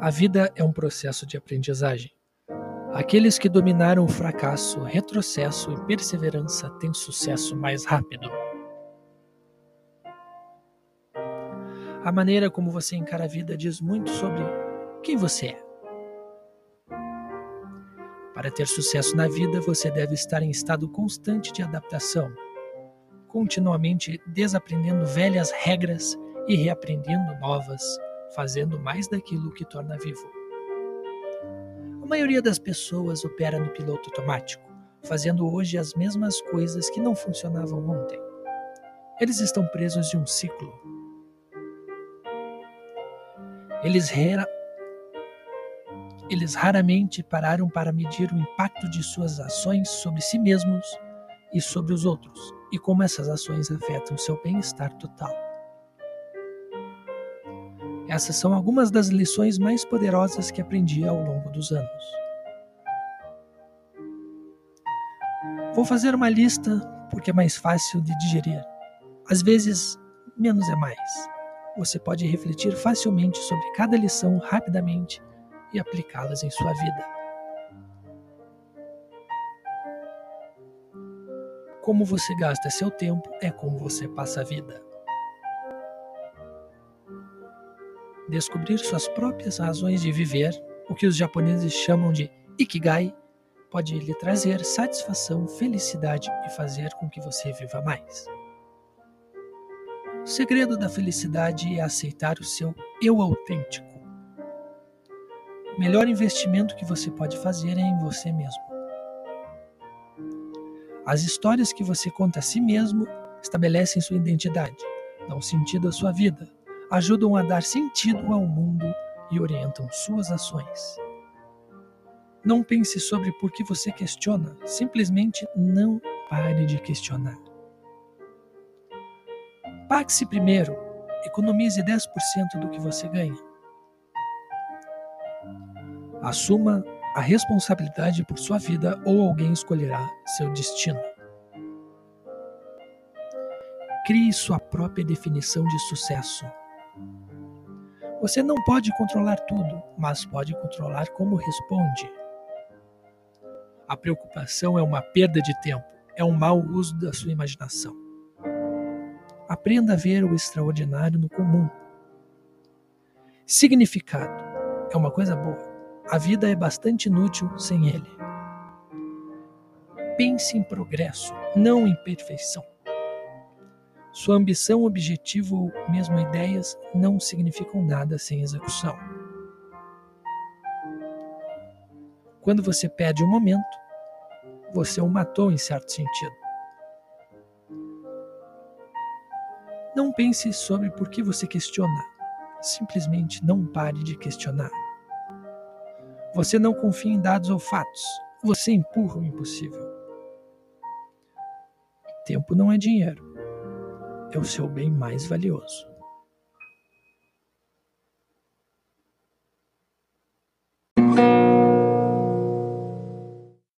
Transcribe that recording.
A vida é um processo de aprendizagem. Aqueles que dominaram o fracasso, retrocesso e perseverança têm sucesso mais rápido. A maneira como você encara a vida diz muito sobre quem você é. Para ter sucesso na vida, você deve estar em estado constante de adaptação, continuamente desaprendendo velhas regras e reaprendendo novas, fazendo mais daquilo que torna vivo. A maioria das pessoas opera no piloto automático, fazendo hoje as mesmas coisas que não funcionavam ontem. Eles estão presos de um ciclo. Eles eles raramente pararam para medir o impacto de suas ações sobre si mesmos e sobre os outros, e como essas ações afetam seu bem-estar total. Essas são algumas das lições mais poderosas que aprendi ao longo dos anos. Vou fazer uma lista porque é mais fácil de digerir. Às vezes, menos é mais. Você pode refletir facilmente sobre cada lição rapidamente e aplicá-las em sua vida. Como você gasta seu tempo é como você passa a vida. Descobrir suas próprias razões de viver, o que os japoneses chamam de ikigai, pode lhe trazer satisfação, felicidade e fazer com que você viva mais. O segredo da felicidade é aceitar o seu eu autêntico o melhor investimento que você pode fazer é em você mesmo. As histórias que você conta a si mesmo estabelecem sua identidade, dão sentido à sua vida, ajudam a dar sentido ao mundo e orientam suas ações. Não pense sobre por que você questiona, simplesmente não pare de questionar. Pague-se primeiro, economize 10% do que você ganha. Assuma a responsabilidade por sua vida ou alguém escolherá seu destino. Crie sua própria definição de sucesso. Você não pode controlar tudo, mas pode controlar como responde. A preocupação é uma perda de tempo, é um mau uso da sua imaginação. Aprenda a ver o extraordinário no comum. Significado é uma coisa boa a vida é bastante inútil sem ele. Pense em progresso, não em perfeição. Sua ambição, objetivo ou mesmo ideias não significam nada sem execução. Quando você perde um momento, você o matou em certo sentido. Não pense sobre por que você questiona. Simplesmente não pare de questionar. Você não confia em dados ou fatos. Você empurra o impossível. Tempo não é dinheiro. É o seu bem mais valioso.